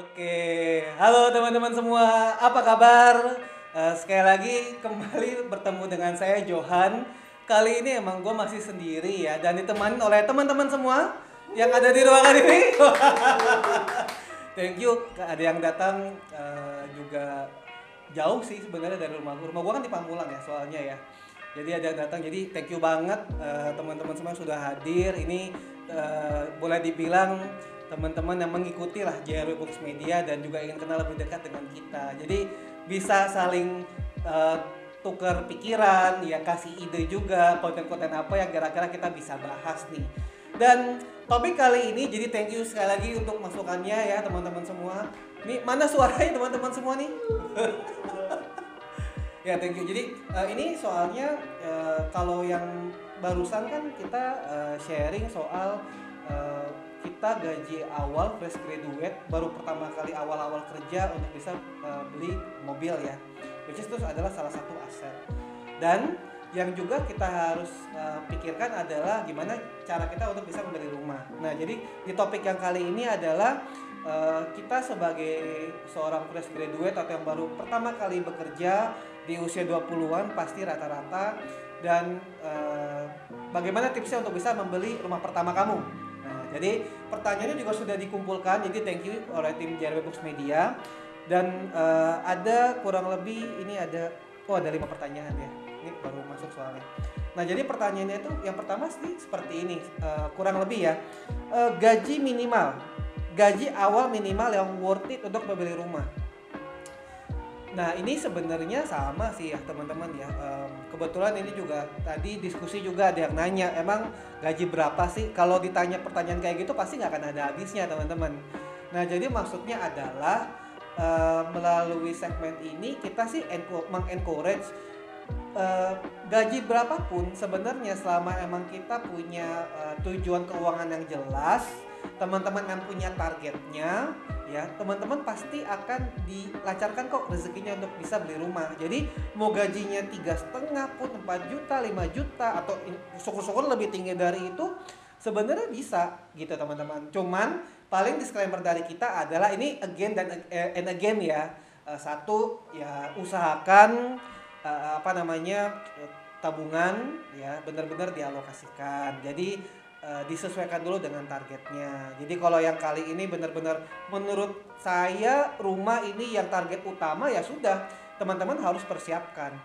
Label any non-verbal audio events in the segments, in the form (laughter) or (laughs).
Oke, halo teman-teman semua, apa kabar? Eh, sekali lagi kembali bertemu dengan saya Johan. Kali ini emang gue masih sendiri ya, dan ditemani oleh teman-teman semua yang ada di ruangan ini. (laughs) Thank you, ada yang datang eh, juga jauh sih sebenarnya dari rumah gue. Rumah gue kan di Pamulang ya, soalnya ya. Jadi ada yang datang, jadi thank you banget eh, teman-teman semua sudah hadir. Ini eh, boleh dibilang teman-teman yang mengikuti lah JRW Books Media dan juga ingin kenal lebih dekat dengan kita. Jadi bisa saling eh, tukar pikiran, ya kasih ide juga konten-konten apa yang kira-kira kita bisa bahas nih. Dan topik kali ini jadi thank you sekali lagi untuk masukannya ya teman-teman semua. Ini mana suaranya teman-teman semua nih? (laughs) ya thank you. Jadi eh, ini soalnya eh, kalau yang barusan kan kita eh, sharing soal eh, kita gaji awal fresh graduate baru pertama kali awal-awal kerja untuk bisa eh, beli mobil ya. Which is itu adalah salah satu aset. Dan yang juga kita harus eh, pikirkan adalah gimana cara kita untuk bisa membeli rumah. Nah, jadi di topik yang kali ini adalah eh, kita sebagai seorang fresh graduate atau yang baru pertama kali bekerja di usia 20-an pasti rata-rata dan eh, bagaimana tipsnya untuk bisa membeli rumah pertama kamu. Jadi pertanyaannya juga sudah dikumpulkan. Jadi thank you oleh tim JRW Books Media dan eh, ada kurang lebih ini ada oh ada lima pertanyaan ya. Ini baru masuk soalnya. Nah, jadi pertanyaannya itu yang pertama sih seperti ini, eh, kurang lebih ya. Eh, gaji minimal, gaji awal minimal yang worth it untuk membeli rumah. Nah ini sebenarnya sama sih ya teman-teman ya. Kebetulan ini juga tadi diskusi juga ada yang nanya, emang gaji berapa sih? Kalau ditanya pertanyaan kayak gitu pasti nggak akan ada habisnya teman-teman. Nah jadi maksudnya adalah melalui segmen ini kita sih enco- mengencourage eh, gaji berapapun sebenarnya selama emang kita punya eh, tujuan keuangan yang jelas, teman-teman yang punya targetnya, ya teman-teman pasti akan dilancarkan kok rezekinya untuk bisa beli rumah. Jadi mau gajinya tiga setengah pun 4 juta 5 juta atau syukur-syukur lebih tinggi dari itu sebenarnya bisa gitu teman-teman. Cuman paling disclaimer dari kita adalah ini again dan eh, and again ya. Eh, satu ya usahakan eh, apa namanya tabungan ya benar-benar dialokasikan. Jadi eh, disesuaikan dulu dengan targetnya. Jadi kalau yang kali ini benar-benar menurut saya rumah ini yang target utama ya sudah teman-teman harus persiapkan.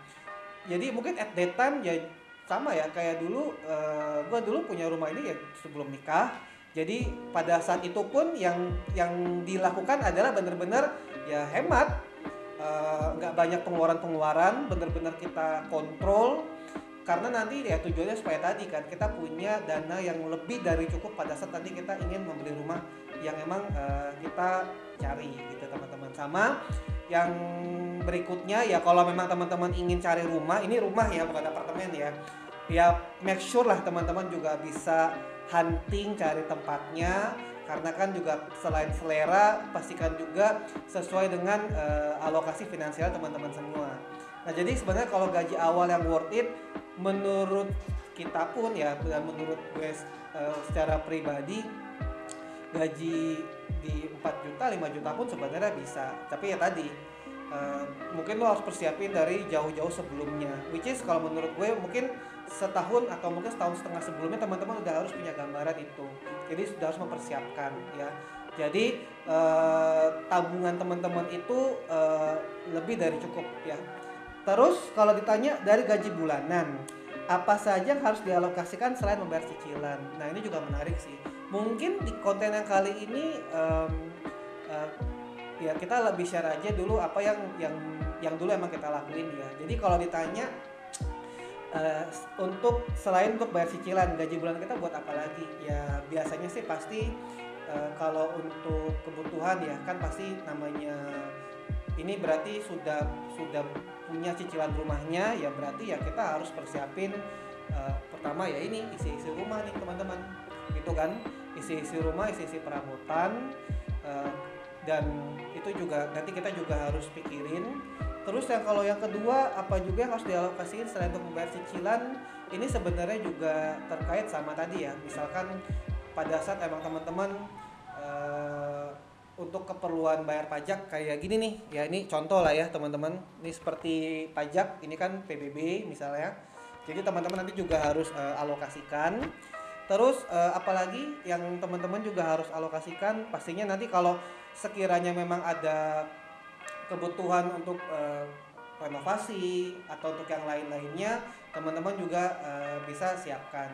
Jadi mungkin at that time ya sama ya kayak dulu eh, gua dulu punya rumah ini ya sebelum nikah. Jadi pada saat itu pun yang yang dilakukan adalah benar-benar ya hemat Eh, nggak banyak pengeluaran-pengeluaran benar-benar kita kontrol karena nanti ya tujuannya supaya tadi kan kita punya dana yang lebih dari cukup pada saat nanti kita ingin membeli rumah yang emang eh, kita cari gitu teman-teman. Sama yang berikutnya ya kalau memang teman-teman ingin cari rumah ini rumah ya bukan apartemen ya. Ya make sure lah teman-teman juga bisa hunting cari tempatnya. Karena kan juga selain selera pastikan juga sesuai dengan eh, alokasi finansial teman-teman semua. Nah jadi sebenarnya kalau gaji awal yang worth it menurut kita pun ya dan menurut gue eh, secara pribadi gaji di 4 juta 5 juta pun sebenarnya bisa. Tapi ya tadi eh, mungkin lo harus persiapin dari jauh-jauh sebelumnya. Which is kalau menurut gue mungkin setahun atau mungkin setahun setengah sebelumnya teman-teman udah harus punya gambaran itu. Jadi sudah harus mempersiapkan ya. Jadi eh, tabungan teman-teman itu eh, lebih dari cukup ya terus kalau ditanya dari gaji bulanan apa saja yang harus dialokasikan selain membayar cicilan? Nah ini juga menarik sih. Mungkin di konten yang kali ini em, eh, ya kita lebih share aja dulu apa yang yang yang dulu emang kita lakuin ya. Jadi kalau ditanya eh, untuk selain untuk bayar cicilan gaji bulan kita buat apa lagi? Ya biasanya sih pasti eh, kalau untuk kebutuhan ya kan pasti namanya ini berarti sudah sudah punya cicilan rumahnya ya berarti ya kita harus persiapin eh, pertama ya ini isi-isi rumah nih teman-teman. Gitu kan? Isi-isi rumah isi-isi perabotan eh, dan itu juga nanti kita juga harus pikirin. Terus yang kalau yang kedua apa juga yang harus dialokasiin selain untuk membayar cicilan? Ini sebenarnya juga terkait sama tadi ya. Misalkan pada saat emang teman-teman eh, untuk keperluan bayar pajak kayak gini nih. Ya ini contoh lah ya teman-teman. Ini seperti pajak ini kan PBB misalnya. Jadi teman-teman nanti juga harus uh, alokasikan. Terus uh, apalagi yang teman-teman juga harus alokasikan pastinya nanti kalau sekiranya memang ada kebutuhan untuk uh, renovasi atau untuk yang lain-lainnya teman-teman juga uh, bisa siapkan.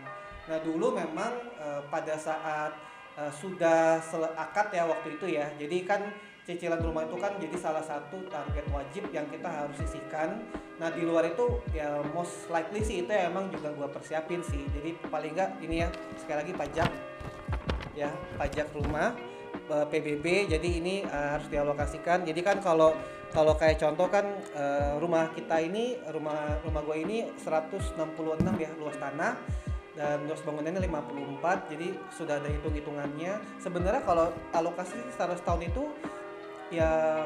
Nah dulu memang uh, pada saat uh, sudah akad ya waktu itu ya. Jadi kan cicilan rumah itu kan jadi salah satu target wajib yang kita harus sisihkan. Nah di luar itu ya most likely sih itu ya emang juga gua persiapin sih. Jadi paling enggak ini ya sekali lagi pajak ya pajak rumah eh, PBB. Jadi ini uh, harus dialokasikan. Jadi kan kalau kalau kayak contoh kan uh, rumah kita ini rumah rumah gue ini 166 ya luas tanah dan luas bangunannya 54 jadi sudah ada hitung-hitungannya. Sebenarnya kalau alokasi secara setahun itu ya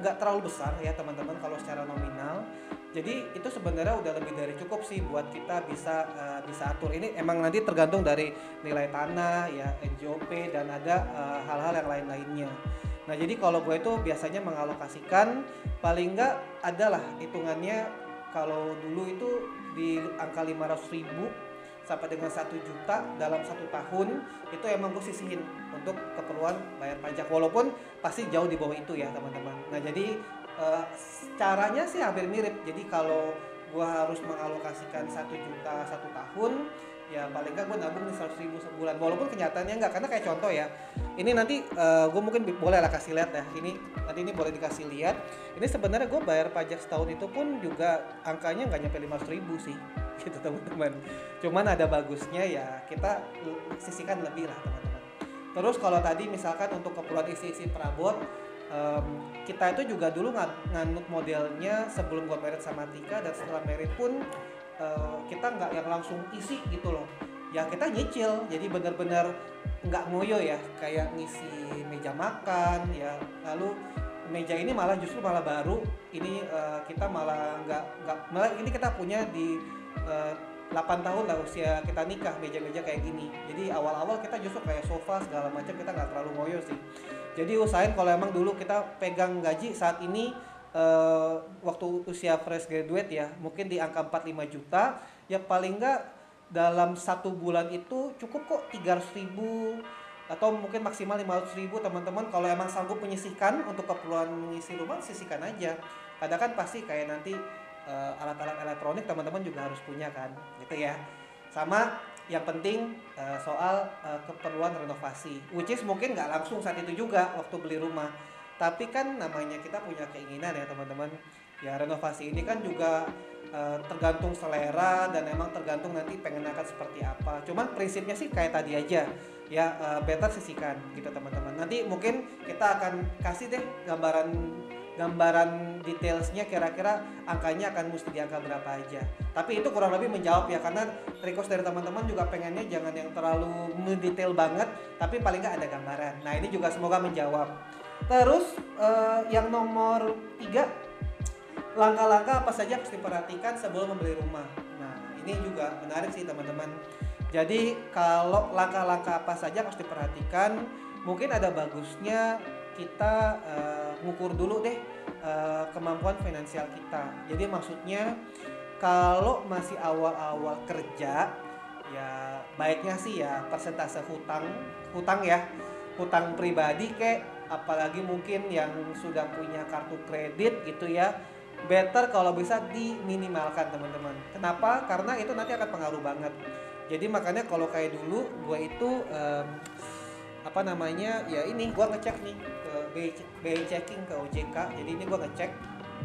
nggak terlalu besar ya teman-teman kalau secara nominal. Jadi itu sebenarnya udah lebih dari cukup sih buat kita bisa uh, bisa atur. Ini emang nanti tergantung dari nilai tanah ya NJOP dan ada uh, hal-hal yang lain-lainnya. Nah jadi kalau gue itu biasanya mengalokasikan paling nggak adalah hitungannya kalau dulu itu di angka 500 ribu sampai dengan satu juta dalam satu tahun itu emang gue sisihin untuk keperluan bayar pajak. Walaupun pasti jauh di bawah itu ya teman-teman. Nah jadi uh, caranya sih hampir mirip. Jadi kalau gue harus mengalokasikan satu juta satu tahun ya paling nggak gue nabung nih seratus ribu sebulan. Walaupun kenyataannya nggak karena kayak contoh ya ini nanti uh, eh, gue mungkin boleh lah kasih lihat ya. Ini nanti ini boleh dikasih lihat. Ini sebenarnya gue bayar pajak setahun itu pun juga angkanya nggak nyampe lima ribu sih (laughs) gitu teman-teman. Cuman ada bagusnya ya kita sisihkan lebih lah teman-teman. Terus kalau tadi misalkan untuk keperluan isi-isi perabot um, kita itu juga dulu ng nganut modelnya sebelum gua merit sama Tika dan setelah merit pun uh, kita nggak yang langsung isi gitu loh. Ya kita nyicil. Jadi benar-benar nggak ngoyo ya. Kayak ngisi meja makan ya. Lalu meja ini malah justru malah baru. Ini uh, kita malah nggak nggak malah ini kita punya di 8 eh, tahun lah usia kita nikah meja-meja kayak gini. Jadi awal-awal kita justru kayak sofa segala macam kita nggak terlalu ngoyo sih. Jadi usahain kalau emang dulu kita pegang gaji saat ini uh, waktu usia fresh graduate ya mungkin di angka 45 juta ya paling nggak dalam satu bulan itu cukup kok 300 ribu atau mungkin maksimal 500 ribu teman-teman. Kalau emang sanggup menyisihkan untuk keperluan mengisi rumah sisihkan aja. Kadang kan pasti kayak nanti uh, alat-alat elektronik teman-teman juga harus punya kan gitu ya. Sama yang penting uh, soal uh, keperluan renovasi which is mungkin nggak langsung saat itu juga waktu beli rumah tapi kan namanya kita punya keinginan ya teman-teman. Ya renovasi ini kan juga uh, tergantung selera dan emang tergantung nanti pengen akan seperti apa. Cuman prinsipnya sih kayak tadi aja. Ya uh, better sisihkan gitu teman-teman. Nanti mungkin kita akan kasih deh gambaran gambaran detailsnya kira-kira angkanya akan mesti di angka berapa aja. Tapi itu kurang lebih menjawab ya karena request dari teman-teman juga pengennya jangan yang terlalu mendetail banget tapi paling nggak ada gambaran. Nah ini juga semoga menjawab terus uh, yang nomor tiga langkah-langkah apa saja harus diperhatikan sebelum membeli rumah nah ini juga menarik sih teman-teman jadi kalau langkah-langkah apa saja harus diperhatikan mungkin ada bagusnya kita uh, ngukur dulu deh uh, kemampuan finansial kita. Jadi maksudnya kalau masih awal-awal kerja ya baiknya sih ya persentase hutang hutang ya hutang pribadi kayak apalagi mungkin yang sudah punya kartu kredit gitu ya better kalau bisa diminimalkan teman-teman. Kenapa? Karena itu nanti akan pengaruh banget. Jadi makanya kalau kayak dulu gue itu um, apa namanya ya ini gue ngecek nih ke BI, checking ke OJK jadi ini gue ngecek.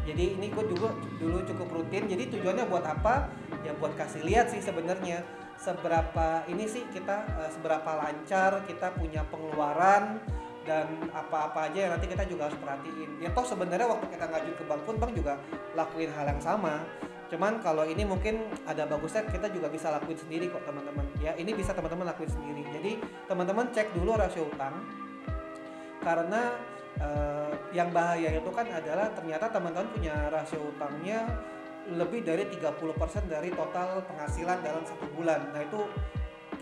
Jadi ini gue dulu dulu cukup rutin. Jadi tujuannya buat apa? Ya buat kasih lihat sih sebenarnya seberapa ini sih kita uh, seberapa lancar kita punya pengeluaran dan apa-apa aja yang nanti kita juga harus perhatiin. Ya toh sebenarnya waktu kita ngaju ke bank pun bank juga lakuin hal yang sama. Cuman kalau ini mungkin ada bagusnya kita juga bisa lakuin sendiri kok teman-teman. Ya ini bisa teman-teman lakuin sendiri. Jadi teman-teman cek dulu rasio utang. Karena uh, yang bahaya itu kan adalah ternyata teman-teman punya rasio utangnya lebih dari 30% dari total penghasilan dalam satu bulan. Nah itu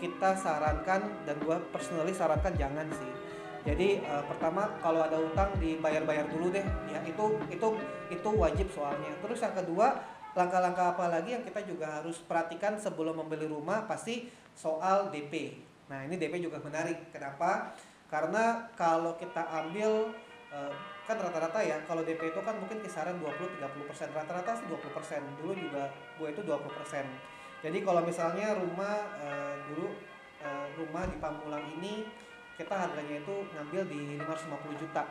kita sarankan dan gua personally sarankan jangan sih Jadi uh, pertama kalau ada utang dibayar-bayar dulu deh. Ya itu itu itu wajib soalnya. Terus yang kedua langkah-langkah apa lagi yang kita juga harus perhatikan sebelum membeli rumah pasti soal DP. Nah ini DP juga menarik. Kenapa? Karena kalau kita ambil uh, kan rata-rata ya kalau DP itu kan mungkin kisaran 20-30 persen rata-rata sih 20 persen dulu juga gue itu 20 persen jadi kalau misalnya rumah uh, dulu uh, rumah di Pamulang ini kita harganya itu ngambil di 550 juta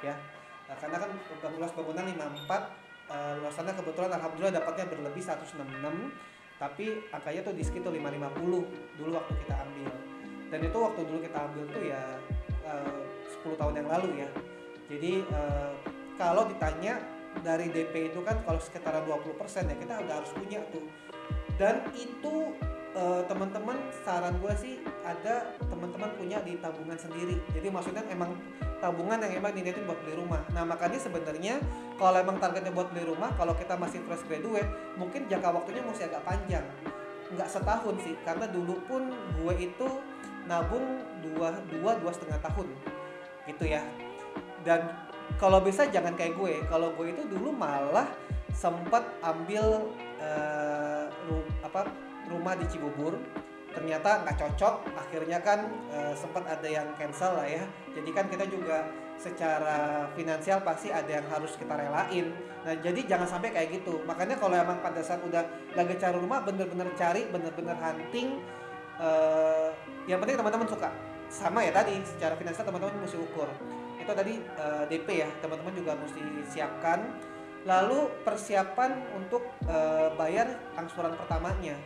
ya. Nah, karena kan luas bangunan 54 uh, luasannya kebetulan alhamdulillah dapatnya berlebih 166 tapi angkanya tuh di sekitar 550 dulu waktu kita ambil. Dan itu waktu dulu kita ambil tuh ya uh, 10 tahun yang lalu ya. Jadi uh, kalau ditanya dari DP itu kan kalau sekitaran 20% ya kita udah harus punya tuh. Dan itu uh, teman-teman saran gue sih ada teman-teman punya di tabungan sendiri. Jadi maksudnya emang tabungan yang emang diniatin buat beli rumah. Nah makanya sebenarnya kalau emang targetnya buat beli rumah kalau kita masih fresh graduate mungkin jangka waktunya masih agak panjang. Nggak setahun sih karena dulu pun gue itu nabung dua dua dua setengah tahun. Gitu ya. Dan kalau bisa jangan kayak gue. Kalau gue itu dulu malah sempat ambil uh, apa rumah di Cibubur. Ternyata nggak cocok. Akhirnya kan uh, sempat ada yang cancel lah ya. Jadi kan kita juga secara finansial pasti ada yang harus kita relain. Nah jadi jangan sampai kayak gitu. Makanya kalau emang pada saat udah lagi cari rumah bener-bener cari bener-bener hunting uh, yang penting teman-teman suka. Sama ya tadi secara finansial teman-teman mesti ukur. Itu tadi uh, eh, DP ya teman-teman juga mesti siapkan. Lalu persiapan untuk uh, bayar angsuran pertamanya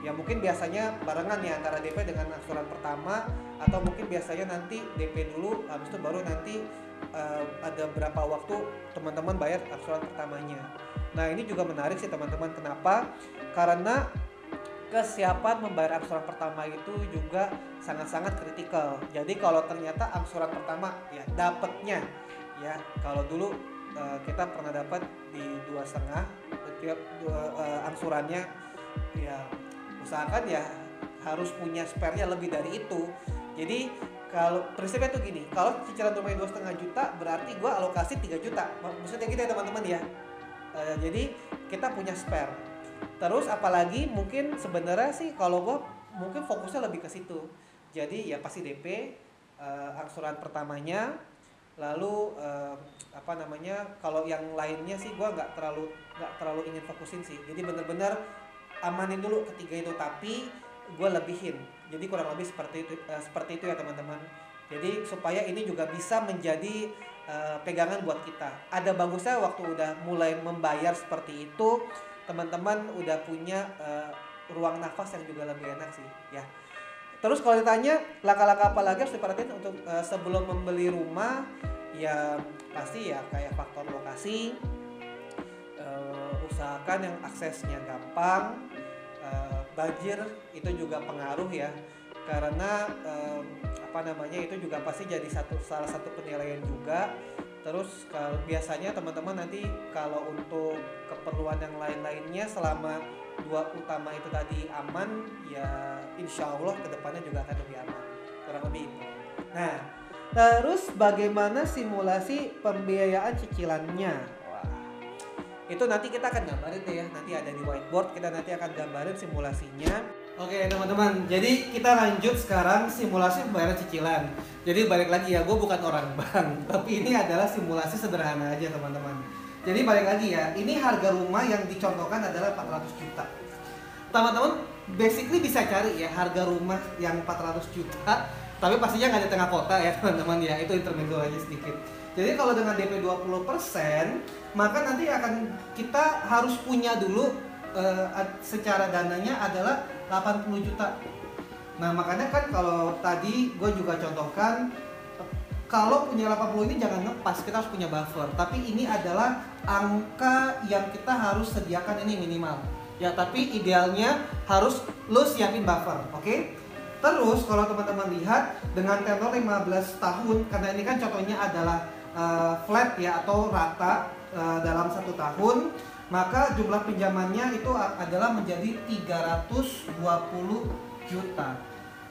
ya mungkin biasanya barengan ya antara DP dengan angsuran pertama atau mungkin biasanya nanti DP dulu habis itu baru nanti uh, ada berapa waktu teman-teman bayar angsuran pertamanya. Nah ini juga menarik sih teman-teman kenapa? Karena kesiapan membayar angsuran pertama itu juga sangat-sangat kritikal. Jadi kalau ternyata angsuran pertama ya dapatnya. Ya kalau dulu uh, kita pernah dapat di dua setengah setiap dua uh, angsurannya ya usahakan ya harus punya spare-nya lebih dari itu. Jadi kalau prinsipnya tuh gini, kalau cicilan rumahnya dua setengah juta berarti gue alokasi 3 juta. Maksudnya gitu ya teman-teman ya. Uh, jadi kita punya spare terus apalagi mungkin sebenarnya sih kalau gue mungkin fokusnya lebih ke situ jadi ya pasti DP uh, eh, angsuran pertamanya lalu uh, apa namanya kalau yang lainnya sih gue nggak terlalu nggak terlalu ingin fokusin sih jadi bener-bener amanin dulu ketiga itu tapi gue lebihin. Jadi kurang lebih seperti itu uh, seperti itu ya teman-teman. Jadi supaya ini juga bisa menjadi uh, pegangan buat kita. Ada bagusnya waktu udah mulai membayar seperti itu teman-teman udah punya uh, ruang nafas yang juga lebih enak sih ya. Terus kalau ditanya langkah-langkah apa lagi harus diperhatiin untuk uh, sebelum membeli rumah? Ya pasti ya kayak faktor lokasi usahakan yang aksesnya gampang uh, banjir itu juga pengaruh ya. Karena um, apa namanya itu juga pasti jadi satu salah satu penilaian juga. Terus kalau biasanya teman-teman nanti kalau untuk keperluan yang lain-lainnya selama dua utama itu tadi aman ya insya Allah ke depannya juga akan lebih aman. Kurang lebih itu. Nah terus bagaimana simulasi pembiayaan cicilannya itu nanti kita akan gambarin deh ya nanti ada di whiteboard kita nanti akan gambarin simulasinya Oke teman-teman, jadi kita lanjut sekarang simulasi pembayaran cicilan. Jadi balik lagi ya, gue bukan orang (laughs) bank, tapi ini adalah simulasi sederhana aja teman-teman. Jadi balik lagi ya, ini harga rumah yang dicontohkan adalah 400 juta. Teman-teman, basically bisa cari ya harga rumah yang 400 juta, tapi pastinya nggak di tengah kota ya (laughs) teman-teman ya, itu intermezzo aja sedikit. Jadi kalau dengan DP 20%, maka nanti akan kita harus punya dulu uh, secara dananya adalah 80 juta. Nah makanya kan kalau tadi gue juga contohkan kalau punya 80 ini jangan ngepas, kita harus punya buffer. Tapi ini adalah angka yang kita harus sediakan ini minimal. Ya, tapi idealnya harus lo siapin buffer, oke? Okay? Terus kalau teman-teman lihat dengan tenor 15 tahun, karena ini kan contohnya adalah uh, flat ya atau rata uh, dalam satu tahun, maka jumlah pinjamannya itu adalah menjadi 320 juta.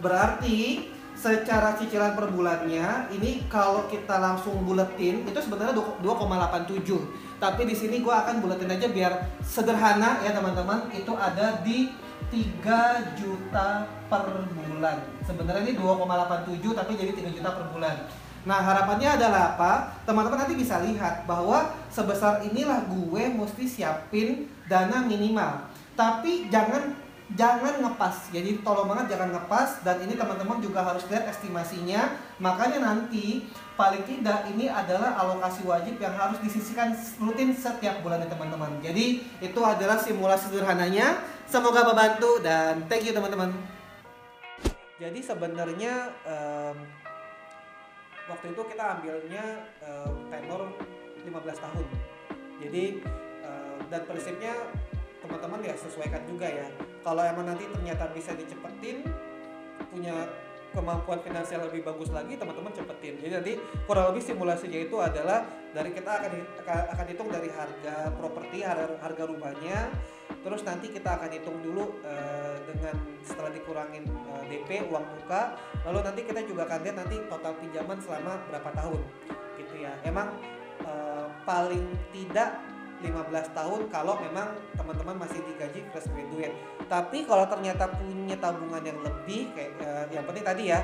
Berarti secara cicilan per bulannya ini kalau kita langsung buletin itu sebenarnya 2,87 tapi di sini gue akan buletin aja biar sederhana ya teman-teman itu ada di 3 juta per bulan sebenarnya ini 2,87 tapi jadi 3 juta per bulan Nah harapannya adalah apa? Teman-teman nanti bisa lihat bahwa sebesar inilah gue mesti siapin dana minimal. Tapi jangan jangan ngepas. Jadi tolong banget jangan ngepas dan ini teman-teman juga harus lihat estimasinya. Makanya nanti paling tidak ini adalah alokasi wajib yang harus disisikan rutin setiap bulan ya teman-teman. Jadi itu adalah simulasi sederhananya. Semoga membantu dan thank you teman-teman. Jadi sebenarnya um, waktu itu kita ambilnya um, tenor 15 tahun. Jadi um, dan prinsipnya teman-teman ya sesuaikan juga ya kalau emang nanti ternyata bisa dicepetin punya kemampuan finansial lebih bagus lagi teman-teman cepetin jadi nanti kurang lebih simulasinya itu adalah dari kita akan akan hitung dari harga properti harga, harga rumahnya terus nanti kita akan hitung dulu uh, dengan setelah dikurangin uh, eh, DP uang muka lalu nanti kita juga akan lihat nanti total pinjaman selama berapa tahun gitu ya emang uh, paling tidak 15 tahun kalau memang teman-teman masih digaji fresh graduate. Tapi kalau ternyata punya tabungan yang lebih kayak uh, yang penting tadi ya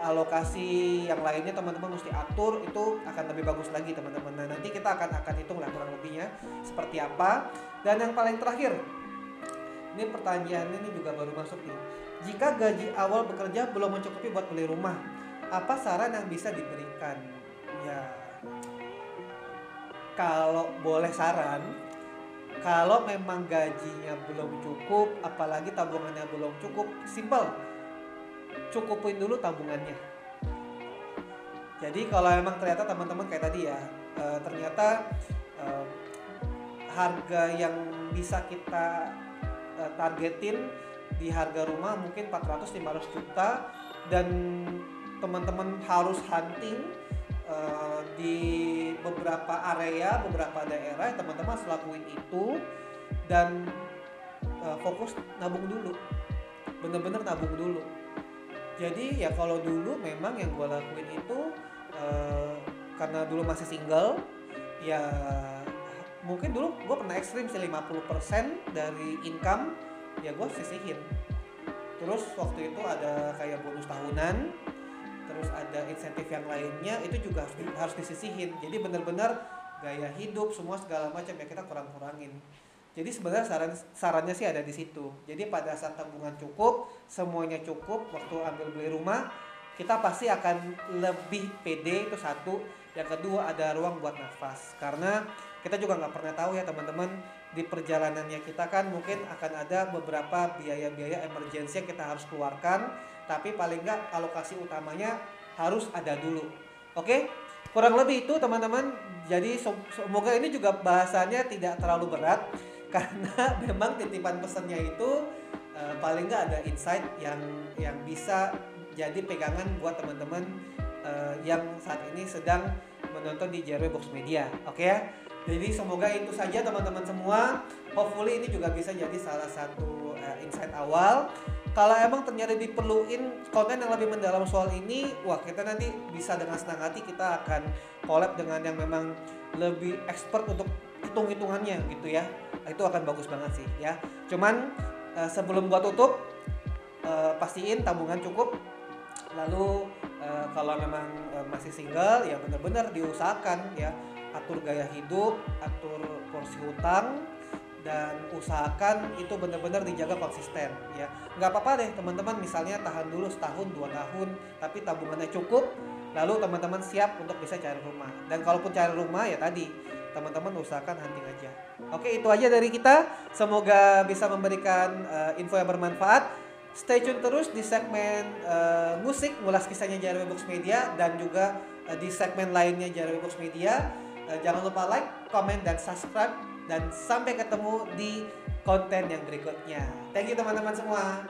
alokasi yang lainnya teman-teman mesti atur itu akan lebih bagus lagi teman-teman. Nah, nanti kita akan akan hitung lah kurang lebihnya seperti apa. Dan yang paling terakhir ini pertanyaannya ini juga baru masuk nih. Jika gaji awal bekerja belum mencukupi buat beli rumah, apa saran yang bisa diberikan? Ya, kalau boleh saran kalau memang gajinya belum cukup apalagi tabungannya belum cukup simple cukupin dulu tabungannya jadi kalau memang ternyata teman-teman kayak tadi ya e, ternyata e, harga yang bisa kita e, targetin di harga rumah mungkin 400-500 juta. Dan teman-teman harus hunting uh, di beberapa area, beberapa daerah teman-teman selakuin itu. Dan uh, fokus nabung dulu, bener-bener nabung dulu. Jadi ya kalau dulu memang yang gue lakuin itu uh, karena dulu masih single, ya mungkin dulu gue pernah ekstrim sih 50% dari income ya gue sisihin. Terus waktu itu ada kayak bonus tahunan, terus ada insentif yang lainnya itu juga harus, harus disisihin. Jadi benar-benar gaya hidup semua segala macam ya kita kurang-kurangin. Jadi sebenarnya saran sarannya sih ada di situ. Jadi pada saat tabungan cukup semuanya cukup waktu ambil beli rumah kita pasti akan lebih pede itu satu yang kedua ada ruang buat nafas karena kita juga nggak pernah tahu ya teman-teman di perjalanannya kita kan mungkin akan ada beberapa biaya-biaya emergensi yang kita harus keluarkan tapi paling nggak alokasi utamanya harus ada dulu. Oke? Kurang lebih itu teman-teman. Jadi semoga ini juga bahasanya tidak terlalu berat (laughs) karena memang titipan pesannya itu uh, paling nggak ada insight yang yang bisa jadi pegangan buat teman-teman uh, yang saat ini sedang menonton di JRW Box Media. Oke ya? Jadi semoga itu saja teman-teman semua. Hopefully ini juga bisa jadi salah satu uh, insight awal kalau emang ternyata diperluin konten yang lebih mendalam soal ini wah kita nanti bisa dengan senang hati kita akan collab dengan yang memang lebih expert untuk hitung-hitungannya gitu ya itu akan bagus banget sih ya cuman uh, sebelum gua tutup uh, pastiin tabungan cukup lalu uh, kalau memang uh, masih single ya benar-benar diusahakan ya. Atur gaya hidup atur porsi hutang dan usahakan itu benar-benar dijaga konsisten ya. Nggak apa-apa deh teman-teman misalnya tahan dulu setahun dua tahun tapi tabungannya cukup lalu teman-teman siap untuk bisa cari rumah. Dan kalaupun cari rumah ya tadi teman-teman usahakan hunting aja. Oke itu aja dari kita. Semoga bisa memberikan uh, info yang bermanfaat stay tune terus di segmen uh, musik ngulas kisahnya Jarwe Box Media dan juga uh, di segmen lainnya Jarwe Box Media uh, jangan lupa like comment dan subscribe dan sampai ketemu di konten yang berikutnya. Thank you teman-teman semua.